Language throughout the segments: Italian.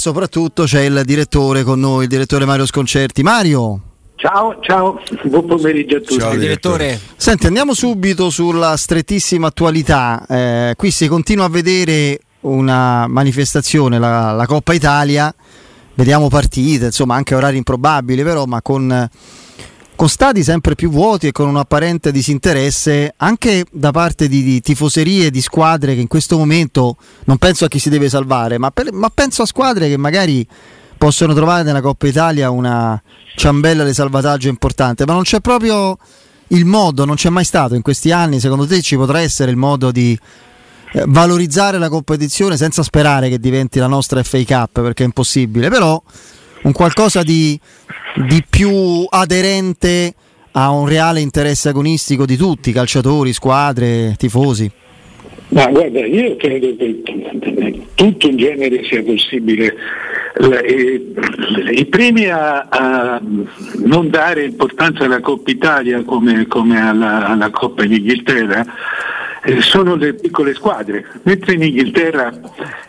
Soprattutto c'è il direttore con noi, il direttore Mario Sconcerti. Mario. Ciao, ciao, buon pomeriggio a tutti. Ciao direttore. Senti, andiamo subito sulla strettissima attualità. Eh, qui si continua a vedere una manifestazione, la, la Coppa Italia, vediamo partite, insomma anche orari improbabili però, ma con con stadi sempre più vuoti e con un apparente disinteresse anche da parte di, di tifoserie di squadre che in questo momento non penso a chi si deve salvare, ma, per, ma penso a squadre che magari possono trovare nella Coppa Italia una ciambella di salvataggio importante, ma non c'è proprio il modo, non c'è mai stato in questi anni, secondo te ci potrà essere il modo di eh, valorizzare la competizione senza sperare che diventi la nostra FA Cup perché è impossibile, però un qualcosa di, di più aderente a un reale interesse agonistico di tutti, calciatori, squadre, tifosi? Ma guarda, io credo che tutto in genere sia possibile. I primi a, a non dare importanza alla Coppa Italia come, come alla, alla, Coppa in Inghilterra eh, sono le piccole squadre, mentre in Inghilterra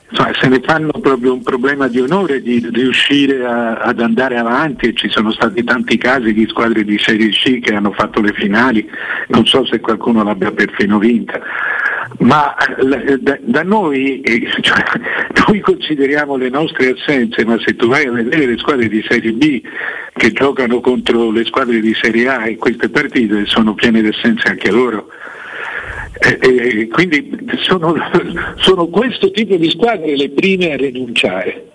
insomma, se ne fanno proprio un problema di onore di riuscire a, ad andare avanti e ci sono stati tanti casi di squadre di Serie C che hanno fatto le finali, non so se qualcuno l'abbia perfino vinta. Ma da, da noi, eh, cioè, noi consideriamo le nostre assenze, ma se tu vai a vedere le squadre di Serie B che giocano contro le squadre di Serie A in queste partite sono piene di assenze anche loro. Eh, eh, quindi sono, sono, questo tipo di squadre le prime a rinunciare.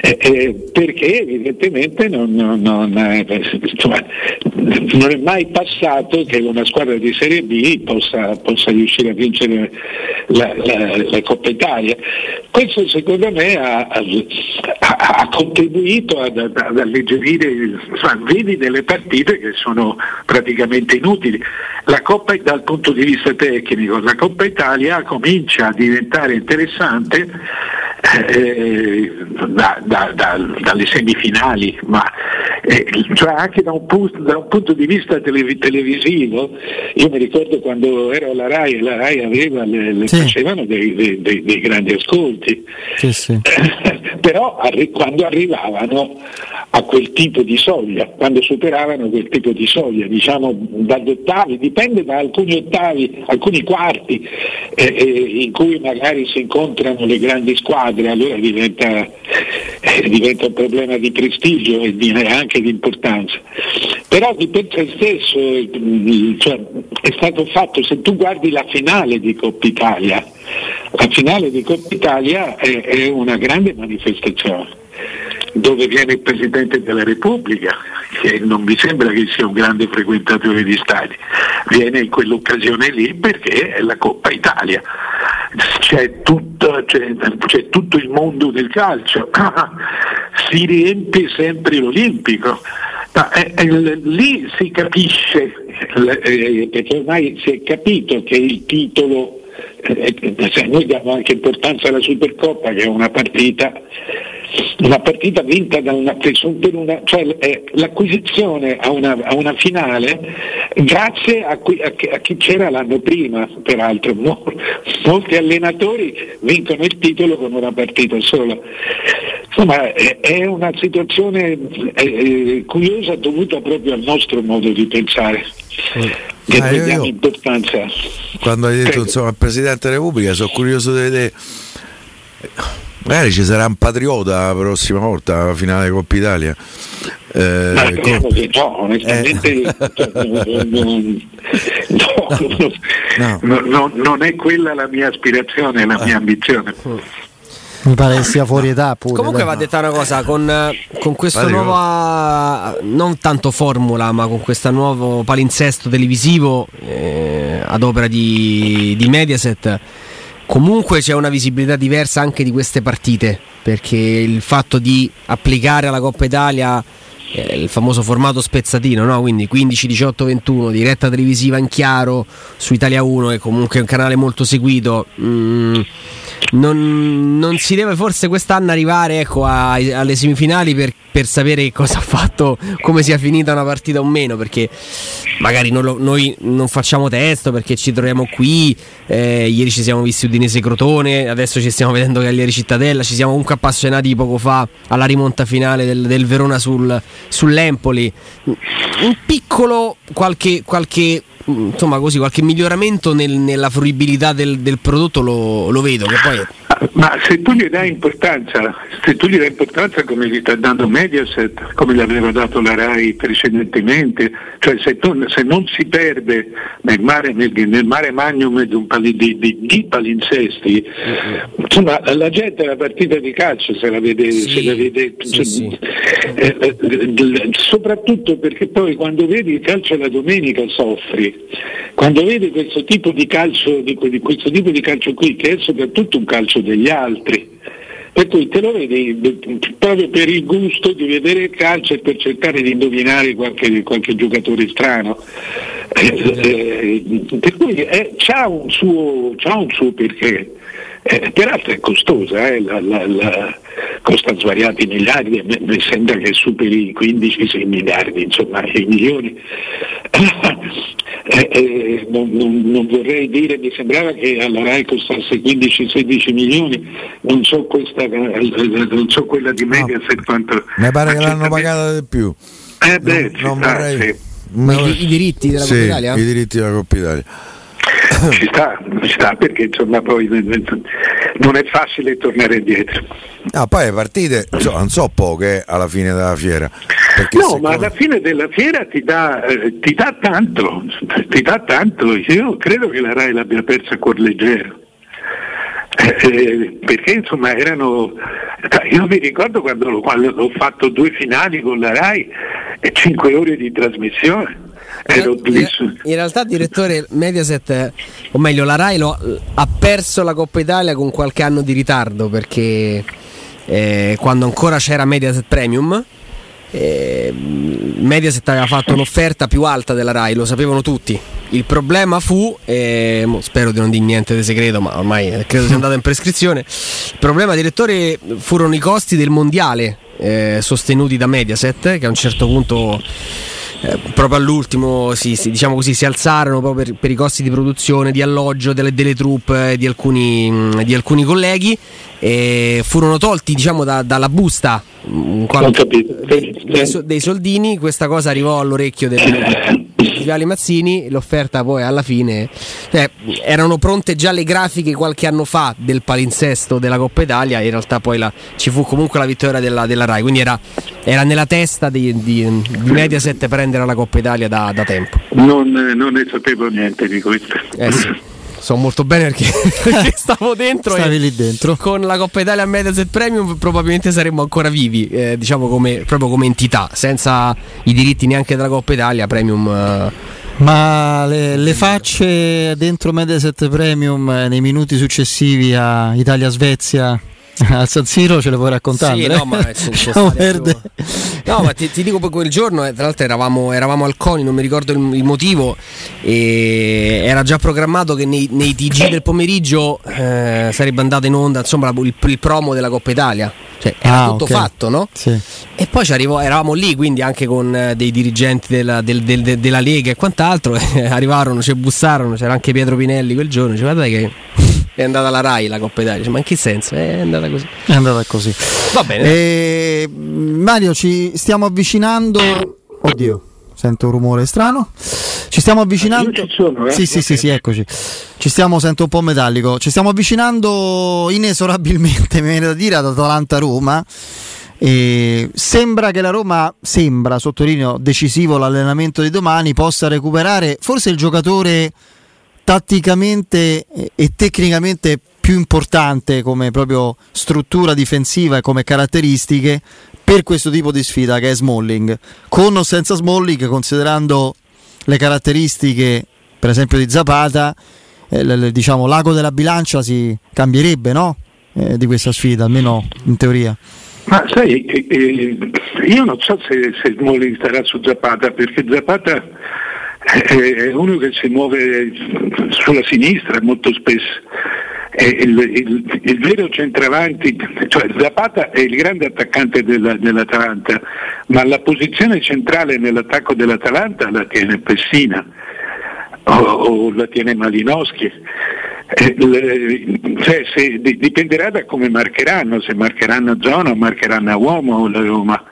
Eh, eh perché evidentemente non, non, non, insomma, non, è mai passato che una squadra di Serie B possa, possa riuscire a vincere la, la, la, Coppa Italia. Questo secondo me ha, ha, ha contribuito ad, ad alleggerire, insomma, vedi delle partite che sono praticamente inutili. La Coppa dal punto di vista tecnico, la Coppa Italia comincia a diventare interessante eh, da, da, da, dalle semifinali, ma eh, cioè anche da un, punto, da un, punto, di vista tele, televisivo, io mi ricordo quando ero alla RAI e la RAI aveva, le, le sì. facevano dei, dei, dei, dei, grandi ascolti, sì, sì. però arri- quando arrivavano a quel tipo di soglia, quando superavano quel tipo di soglia, diciamo dagli ottavi, dipende da alcuni ottavi, alcuni quarti eh, eh, in cui magari si incontrano le grandi squadre, allora diventa, eh, diventa un problema di prestigio e di, anche di importanza. Però di per sé stesso mm, cioè, è stato fatto, se tu guardi la finale di Coppa Italia, la finale di Coppa Italia è, è una grande manifestazione dove viene il Presidente della Repubblica, che non mi sembra che sia un grande frequentatore di stadi, viene in quell'occasione lì perché è la Coppa Italia. C'è tutto, c'è, c'è tutto il mondo del calcio, si riempie sempre l'Olimpico. Ma, eh, eh, lì si capisce, eh, perché ormai si è capito che il titolo, eh, eh, noi diamo anche importanza alla Supercoppa che è una partita una partita vinta da una, una cioè eh, l'acquisizione a una, a una, finale grazie a, qui, a, a, chi c'era l'anno prima, peraltro Mol, molti allenatori vincono il titolo con una partita sola. Insomma è, è una situazione eh, eh curiosa dovuta proprio al nostro modo di pensare. Che ah, io, io, importanza. Quando hai detto insomma, Presidente della Repubblica sono curioso di vedere Magari ci sarà un patriota la prossima volta alla finale Coppa Italia. Eh, Ma com- che no, onestamente eh. no, no, no, non è quella la mia aspirazione, la mia ambizione. Mi pare che sia fuori età pure. Comunque va detta una cosa, con, con questa nuova, non tanto formula, ma con questo nuovo palinsesto televisivo eh, ad opera di, di Mediaset comunque c'è una visibilità diversa anche di queste partite perché il fatto di applicare alla Coppa Italia eh, il famoso formato spezzatino, no? quindi 15, 18, 21, diretta televisiva in chiaro su Italia 1 che comunque è un canale molto seguito. Mm, non, non si deve forse quest'anno arrivare ecco, a, alle semifinali per, per, sapere cosa ha fatto, come sia finita una partita o meno, perché magari non lo, noi non facciamo testo perché ci troviamo qui, eh, ieri ci siamo visti Udinese Crotone, adesso ci stiamo vedendo Cagliari Cittadella, ci siamo comunque appassionati poco fa alla rimonta finale del, del Verona sul, sull'Empoli. Un piccolo qualche, qualche insomma così qualche miglioramento nel, nella fruibilità del, del prodotto lo, lo, vedo che poi ma se tu gli dai importanza se tu gli dai importanza come gli sta dando Mediaset come l'aveva dato la RAI precedentemente cioè se, tu, se non si perde nel mare, nel, nel mare magnum di, di, di, di, palinsesti insomma la gente la partita di calcio se la vede, sì, se la vede sì, cioè, sì. Eh, eh, soprattutto perché poi quando vedi il calcio la domenica soffri quando vedi questo tipo di calcio, di, questo tipo di calcio qui, che è soprattutto un calcio degli altri, per cui te lo vedi proprio per il gusto di vedere il calcio e per cercare di indovinare qualche, qualche giocatore strano. Eh, eh, per cui eh, c'ha, un suo, c'ha, un suo, perché. Eh, peraltro è costosa, eh, la, la, la, costa svariati miliardi, mi sembra che superi i 15-6 miliardi, insomma i milioni. Eh, eh, non, non, non, vorrei dire, mi sembrava che alla RAI costasse 15-16 milioni, non so, questa, non so quella di Mediaset no, quanto... Mi pare che l'hanno pagata di più. Eh beh, non, non vorrei... Sì. I, I, diritti della sì, Coppa Italia? I diritti della Coppa Italia. Ci sta, ci sta perché insomma poi non è facile tornare indietro. No, poi le partite insomma, non so poche alla fine della fiera. No, ma alla fine della fiera ti dà, eh, ti dà tanto, ti dà tanto. Io credo che la RAI l'abbia persa a cuor leggero. Eh, eh perché insomma erano io mi ricordo quando, quando ho fatto due finali con la RAI e cinque ore di trasmissione in, in realtà direttore Mediaset, o meglio la Rai lo, ha perso la Coppa Italia con qualche anno di ritardo perché eh, quando ancora c'era Mediaset Premium eh, Mediaset aveva fatto un'offerta più alta della Rai, lo sapevano tutti. Il problema fu, eh, spero di non dire niente di segreto, ma ormai credo sia andato in prescrizione. Il problema, direttore, furono i costi del mondiale eh, sostenuti da Mediaset, che a un certo punto eh, proprio all'ultimo si, si, diciamo così, si alzarono proprio per, per, i costi di produzione, di alloggio delle, delle truppe di alcuni, mm, di alcuni colleghi e furono tolti diciamo, da, dalla busta mm, qual- dei, dei, soldini, questa cosa arrivò all'orecchio del, di Viale Mazzini, l'offerta poi alla fine eh, erano pronte già le grafiche qualche anno fa del palinsesto della Coppa Italia, in realtà poi la, ci fu comunque la vittoria della, della Rai, quindi era, era nella testa di, di, di, Mediaset prendere la Coppa Italia da, da tempo. Non, non, ne sapevo niente di questo. Eh sì. So molto bene perché, perché stavo dentro. Stavi lì dentro. Con la Coppa Italia Mediaset Premium probabilmente saremmo ancora vivi, eh, diciamo come, proprio come entità, senza i diritti neanche della Coppa Italia Premium. Eh, ma le, le, facce dentro Mediaset Premium eh, nei minuti successivi a Italia-Svezia al San Siro ce le puoi raccontare? Sì, no, ma, c'è no, ma ti, ti, dico poi quel giorno, eh, tra l'altro eravamo, eravamo, al CONI, non mi ricordo il, il, motivo, era già programmato che nei, nei TG del pomeriggio eh, sarebbe andata in onda insomma, il, il promo della Coppa Italia. Cioè, era ah, tutto okay. fatto, no? Sì. E poi ci arrivò, eravamo lì, quindi anche con eh, dei dirigenti della, del, del, del, della Lega e quant'altro. arrivarono, ci bussarorono, c'era anche Pietro Pinelli quel giorno. Dice, guardate che è andata la Rai la Coppa Italia. Ma in che senso? È andata così. È andata così. Va bene. E, Mario, ci stiamo avvicinando. Oddio sento un rumore strano. Ci stiamo avvicinando. Ci sono, eh? Sì, sì, sì, sì, eccoci. Ci stiamo, sento un po' metallico. Ci stiamo avvicinando inesorabilmente, mi viene da dire, ad Atalanta-Roma. E sembra che la Roma, sembra, sottolineo, decisivo l'allenamento di domani, possa recuperare forse il giocatore tatticamente e tecnicamente più importante come proprio struttura difensiva e come caratteristiche per questo tipo di sfida che è Smalling. Con o senza Smalling, considerando le caratteristiche per esempio di Zapata, eh, l- diciamo l'ago della bilancia si cambierebbe no? eh, di questa sfida, almeno in teoria. Ma sai, eh, eh io non so se, se Smalling starà su Zapata, perché Zapata è uno che si muove sulla sinistra molto spesso il, il, il, vero centravanti, cioè Zapata è il grande attaccante della, dell'Atalanta, ma la posizione centrale nell'attacco dell'Atalanta la tiene Pessina o, o la tiene Malinowski. Eh, cioè, se, dipenderà da come marcheranno, se marcheranno a zona o marcheranno a uomo la Roma.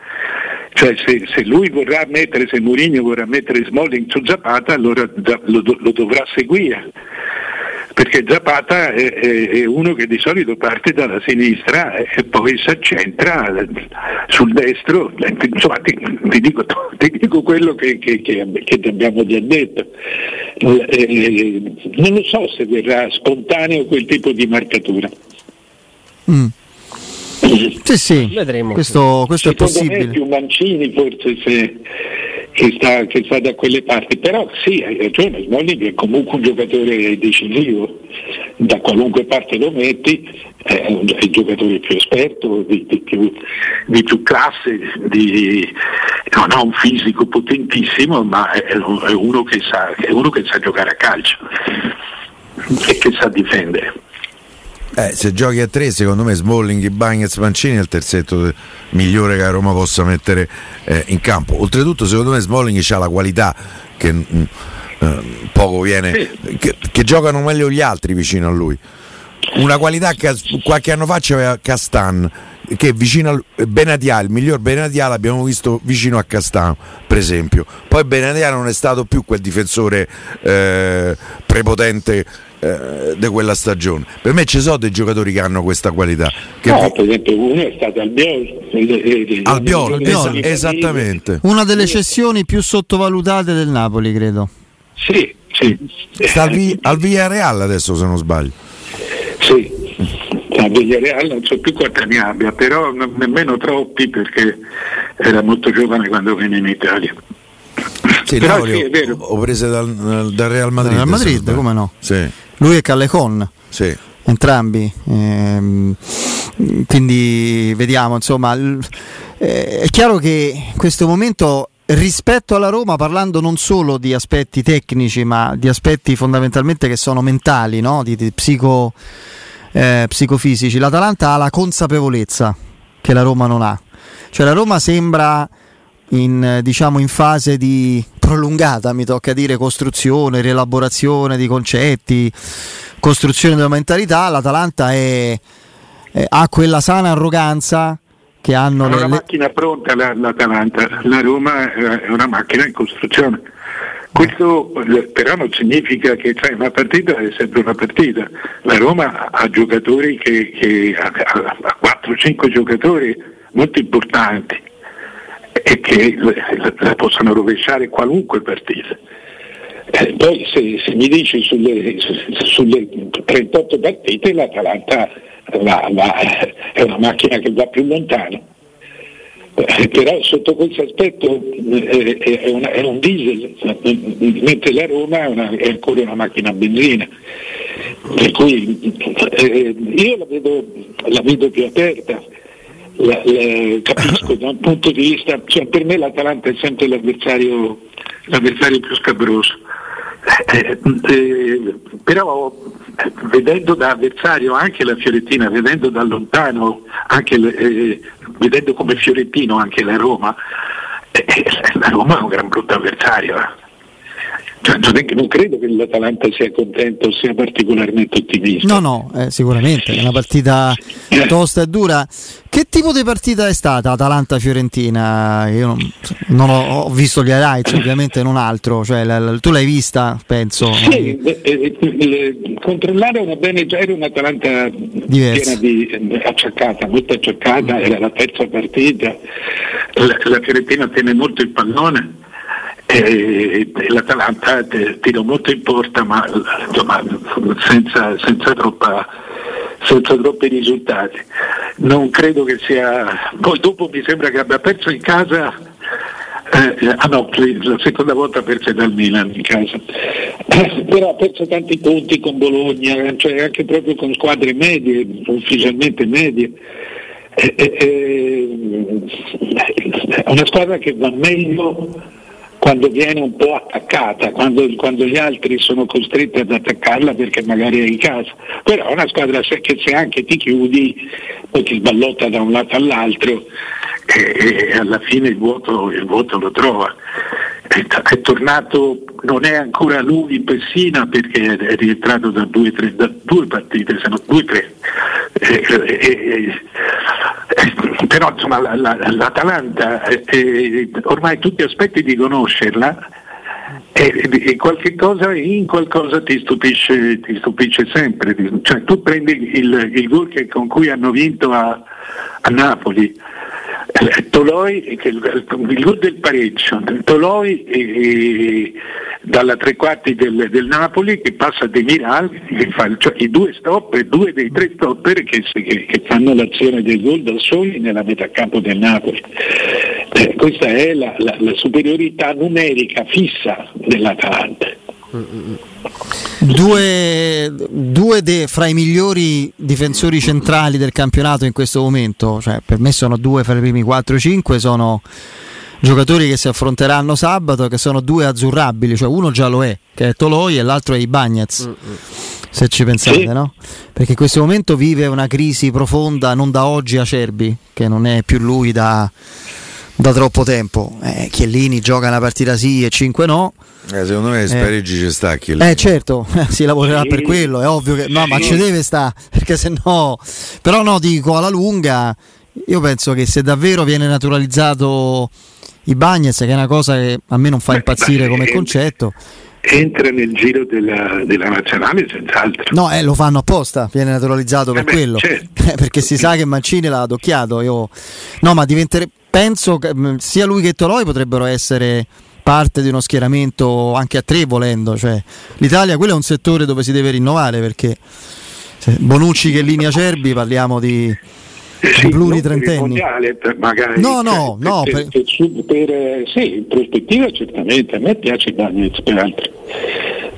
Cioè se, se, lui vorrà mettere, se Mourinho vorrà mettere Smalling su Zapata, allora lo, lo dovrà seguire perché Zapata è, è, è, uno che di solito parte dalla sinistra e poi si accentra sul destro, insomma ti, ti, dico, ti dico, quello che, che, che, che abbiamo già detto. Eh, non lo so se verrà spontaneo quel tipo di marcatura. Mm. Sì, sì, vedremo. Questo, questo è possibile. Me più Mancini forse se che sta, che sta, da quelle parti, però sì, hai ragione, Smalling è comunque un giocatore decisivo, da qualunque parte lo metti è, il giocatore più esperto, di, di, più, di più, classe, di, non ha un fisico potentissimo, ma è, è, uno sa, è uno che sa giocare a calcio e che sa difendere. Eh, se giochi a tre, secondo me Smalling, Bagnets, Mancini è il terzetto migliore che la Roma possa mettere eh, in campo. Oltretutto, secondo me Smalling ha la qualità che mh, mm, eh, poco viene, che, che, giocano meglio gli altri vicino a lui. Una qualità che qualche anno fa c'aveva Castan, che vicino a Benatia, il miglior Benatia l'abbiamo visto vicino a Castan, per esempio. Poi Benatia non è stato più quel difensore eh, prepotente eh, di quella stagione. Per me ci sono dei giocatori che hanno questa qualità. Che no, per esempio uno è stato Albiol. Albiol, Albiol esattamente. Una delle cessioni più sottovalutate del Napoli, credo. Sì, sì. Sta al, vi- al Villarreal adesso se non sbaglio. Sì, a Villarreal non so più quanti anni abbia, però nemmeno troppi perché era molto giovane quando venne in Italia. Sì, Però sì, è vero. Ho preso dal, dal Real Madrid. Real Madrid, come no? Sì. Lui è Callecon. Sì. Entrambi. Ehm, quindi vediamo, insomma, l- eh, è chiaro che in questo momento rispetto alla Roma, parlando non solo di aspetti tecnici, ma di aspetti fondamentalmente che sono mentali, no? di, di psico, eh, psicofisici, l'Atalanta ha la consapevolezza che la Roma non ha. Cioè la Roma sembra in, diciamo, in fase di prolungata, mi tocca dire, costruzione, rielaborazione di concetti, costruzione della mentalità, l'Atalanta è, è, ha quella sana arroganza che hanno... È una le... macchina pronta l'Atalanta, la Roma è una macchina in costruzione. Questo però non significa che cioè, una partita è sempre una partita. La Roma ha giocatori che, che ha, ha 4-5 giocatori molto importanti e che la possano rovesciare qualunque partita. Eh, poi se, se, mi dici sulle, sulle, 38 partite l'Atalanta va, va, è una macchina che va più lontano. Eh, però sotto questo aspetto eh, è, una, è, un diesel, mentre la Roma è, una, è, ancora una macchina a benzina. Per cui eh, io la vedo, la vedo più aperta la, la, capisco da un punto di vista, cioè per me l'Atalanta è sempre l'avversario, l'avversario più scabroso. Eh, eh, però eh, vedendo da avversario anche la Fiorentina, vedendo da lontano, anche, eh, vedendo come Fiorentino anche la Roma, eh, la Roma è un gran brutto avversario. Eh. Cioè, non, che, non, credo che l'Atalanta sia contento sia particolarmente ottimista. No, no, eh, sicuramente è una partita tosta e dura. Che tipo di partita è stata Atalanta-Fiorentina? Io non, non ho, ho, visto gli highlights, ovviamente non altro. Cioè, la, la, tu l'hai vista, penso. Sì, eh, eh, controllare una bene già era un'Atalanta Diverso. piena di eh, acciaccata, molto acciaccata, era la terza partita. La, la Fiorentina tiene molto il pallone e l'Atalanta tira molto in porta ma insomma, senza, senza, troppa, senza, troppi risultati. Non credo che sia. Poi dopo mi sembra che abbia perso in casa. Eh, ah no, la seconda volta ha perso dal Milan in casa. Eh, però ha perso tanti punti con Bologna, cioè anche proprio con squadre medie, ufficialmente medie. È una squadra che va meglio quando viene un po' attaccata, quando, quando, gli altri sono costretti ad attaccarla perché magari è in casa. Però è una squadra che se anche ti chiudi, poi ti sballotta da un lato all'altro e, e alla fine il vuoto, il vuoto lo trova. È, è, tornato, non è ancora lui in Pessina perché è rientrato da due, tre, da due partite, se no due tre. Eh, eh, però insomma la, la, l'Atalanta ormai tutti aspetti di conoscerla e, qualche cosa in qualcosa ti stupisce, ti stupisce sempre. Cioè, tu prendi il, il gol con cui hanno vinto a, a Napoli eh, Toloi, il gol del pareggio, Toloi eh, dalla tre quarti del, del, Napoli che passa a Demiral, che fa, cioè, i due stopper, due dei tre stopper che, che, che, fanno l'azione del gol da soli nella metà campo del Napoli. Eh, questa è la, la, la superiorità numerica fissa dell'Atalanta. Due, due de, fra i migliori difensori centrali del campionato in questo momento, cioè per me sono due fra i primi 4-5, sono giocatori che si affronteranno sabato, che sono due azzurrabili, cioè uno già lo è, che è Toloi e l'altro è Ibagnez. Se ci pensate, sì. no? Perché in questo momento vive una crisi profonda, non da oggi a Cerbi, che non è più lui da, da troppo tempo. Eh, Chiellini gioca una partita sì e 5 no. Eh, secondo me spareggi ci sta Chiellini. Eh certo, si lavorerà sì. per quello, è ovvio che no, ma ci deve sta, perché se no però no, dico alla lunga io penso che se davvero viene naturalizzato i Bagnets, che è una cosa che a me non fa impazzire come concetto, entra nel giro della, della nazionale senz'altro. No, eh, lo fanno apposta, viene naturalizzato per eh beh, quello. Certo. Eh, perché si sa che Mancini l'ha adocchiato. Io... No, ma diventere... penso che mm, sia lui che Toloi potrebbero essere parte di uno schieramento anche a tre volendo. Cioè, L'Italia, quello è un settore dove si deve rinnovare perché Bonucci che linea Cerbi parliamo di sì, pluritrentenni. Magari, no, no, per, no. Per, per, per, sì, in prospettiva certamente, a me piace Bagnets peraltro.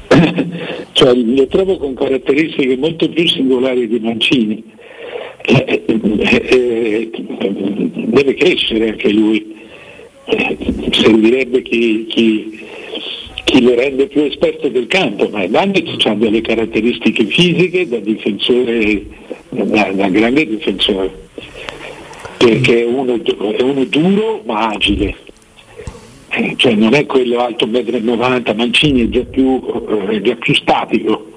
cioè, lo trovo con caratteristiche molto più singolari di Mancini. Eh, eh, eh, deve crescere anche lui, servirebbe chi, chi, chi, lo rende più esperto del campo, ma Bagnets ha delle caratteristiche fisiche da difensore, da, da grande difensore perché è uno, è uno duro ma agile. Eh, cioè non è quello alto 1,90 m, Mancini è già più, eh, è già più statico.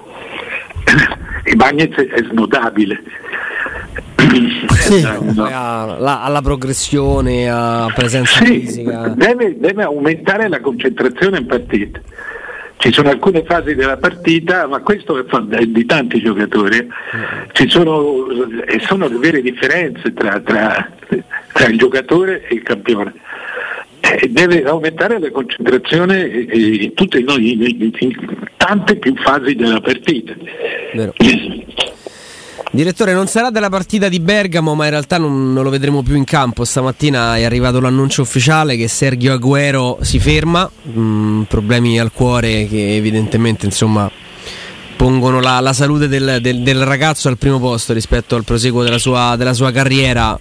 E Bagnez è snodabile. Sì. Eh, alla, alla, progressione, a presenza sì, fisica. Deve, deve aumentare la concentrazione in partita ci sono alcune fasi della partita, ma questo è di tanti giocatori, ci sono, e sono le vere differenze tra, tra, tra il giocatore e il campione. Eh, deve aumentare la concentrazione in, tutte, in, in, in tante più fasi della partita. Vero. Direttore, non sarà della partita di Bergamo, ma in realtà non, non, lo vedremo più in campo. Stamattina è arrivato l'annuncio ufficiale che Sergio Aguero si ferma, mm, problemi al cuore che evidentemente insomma, pongono la, la salute del, del, del, ragazzo al primo posto rispetto al proseguo della sua, della sua carriera.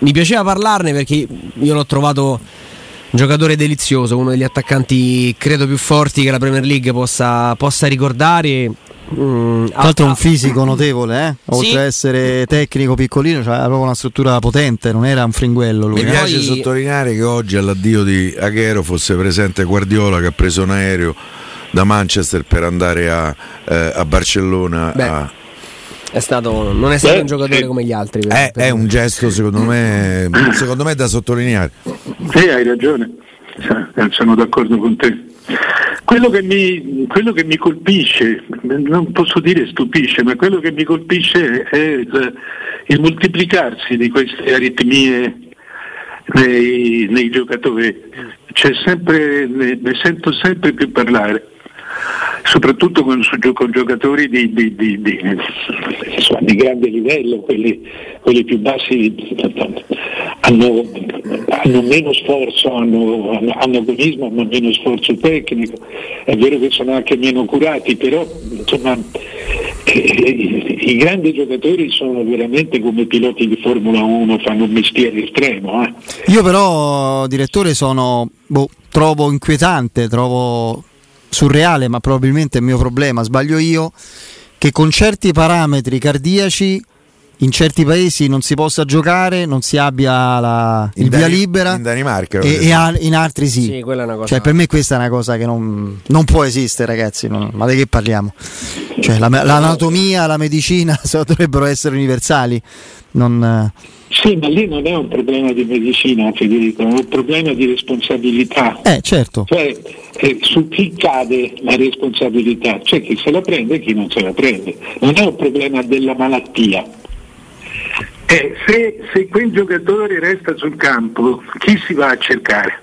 Mi piaceva parlarne perché io l'ho trovato un giocatore delizioso, uno degli attaccanti credo più forti che la Premier League possa, possa ricordare Mm, Tra l'altro è un fisico notevole, eh? oltre sì. ad essere tecnico piccolino, cioè proprio una struttura potente, non era un fringuello lui. Mi piace poi... sottolineare che oggi all'addio di Aghero fosse presente Guardiola che ha preso un aereo da Manchester per andare a, eh, a Barcellona. A... È stato, non è stato Beh, un giocatore come gli altri. Per, è, per è, un gesto secondo me, secondo me da sottolineare. Sì, hai ragione, sono d'accordo con te. Quello che, mi, quello che, mi, colpisce, non posso dire stupisce, ma quello che mi colpisce è il, il moltiplicarsi di queste aritmie nei, nei giocatori. Sempre, ne, ne, sento sempre più parlare, soprattutto con, con giocatori di, di, di, di, grande livello, quelli, quelli più bassi hanno, hanno meno sforzo, hanno, hanno, hanno agonismo, hanno meno sforzo tecnico, è vero che sono anche meno curati, però insomma i grandi giocatori sono veramente come piloti di Formula 1, fanno un mestiere estremo. Eh. Io però, direttore, sono boh, trovo inquietante, trovo surreale, ma probabilmente è il mio problema, sbaglio io, che con certi parametri cardiaci in certi paesi non si possa giocare, non si abbia la, il via libera in Danimarca e, e a, in altri sì. sì cosa... cioè, per me questa è una cosa che non, non può esistere, ragazzi. Non, ma di che parliamo? Cioè, la, l'anatomia, la medicina dovrebbero essere universali. Non, sì, ma lì non è un problema di medicina, Federico, è un problema di responsabilità. Eh, certo. Cioè, eh, su chi cade la responsabilità? C'è chi se la prende e chi non se la prende. Non è un problema della malattia. Eh, se, se quel giocatore resta sul campo, chi si va a cercare?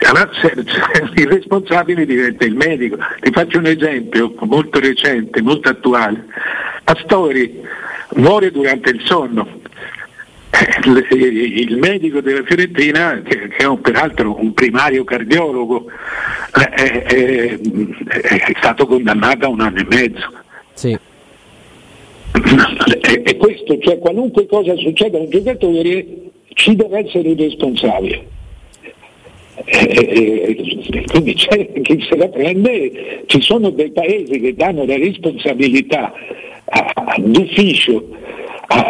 Allora, il responsabile diventa il medico. Ti faccio un esempio molto recente, molto attuale. Astori muore durante il sonno. Il medico della Fiorentina, che, è un, peraltro un primario cardiologo, è, è, è, stato condannato a un anno e mezzo. Sì. È, questo, cioè qualunque cosa succeda a un giocatore ci deve essere il responsabile. Eh, quindi c'è chi se la prende, ci sono dei paesi che danno la responsabilità d'ufficio a,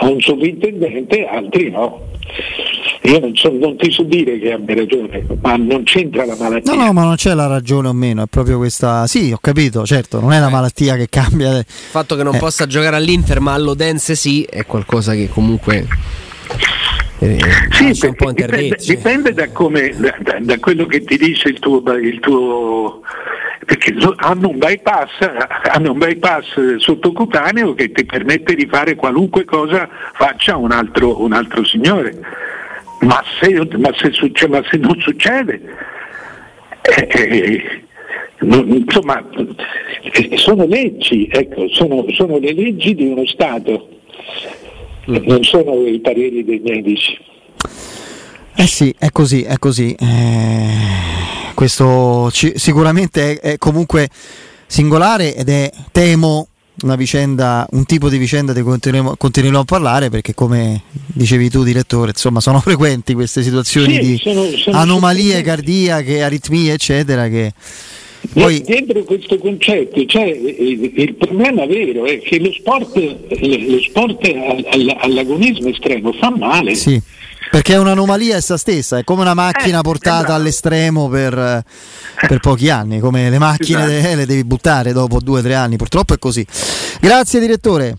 a un sovrintendente, altri no. Io non, so, non, ti so dire che abbia ragione, ma non c'entra la malattia. No, no, ma non c'è la ragione o meno, è proprio questa. Sì, ho capito, certo, non è la eh. malattia che cambia. Il fatto che non eh. possa giocare all'Inter, ma all'Odense sì, è qualcosa che comunque. Eh, sì, un po dipende, dipende da, come, da, da, da, quello che ti dice il tuo, il tuo perché hanno un bypass, hanno un bypass sottocutaneo che ti permette di fare qualunque cosa faccia un altro, un altro signore. Ma se, ma se, succede, ma se non succede, eh, eh, non, insomma, eh, sono leggi, ecco, sono, sono le leggi di uno Stato, non sono i pareri dei medici. Eh sì, è così, è così. Eh, questo ci, sicuramente è, è, comunque singolare ed è, temo, una vicenda, un tipo di vicenda di cui continueremo, continueremo, a parlare perché come dicevi tu direttore, insomma sono frequenti queste situazioni sì, di sono, sono anomalie cardiache, aritmie eccetera che poi... Dentro questo concetto cioè, il problema vero è che lo sport, lo sport all'agonismo estremo fa male. Sì. Perché è un'anomalia essa stessa, è come una macchina eh, portata esatto. all'estremo per, per, pochi anni, come le macchine esatto. le devi buttare dopo due o tre anni, purtroppo è così. Grazie direttore.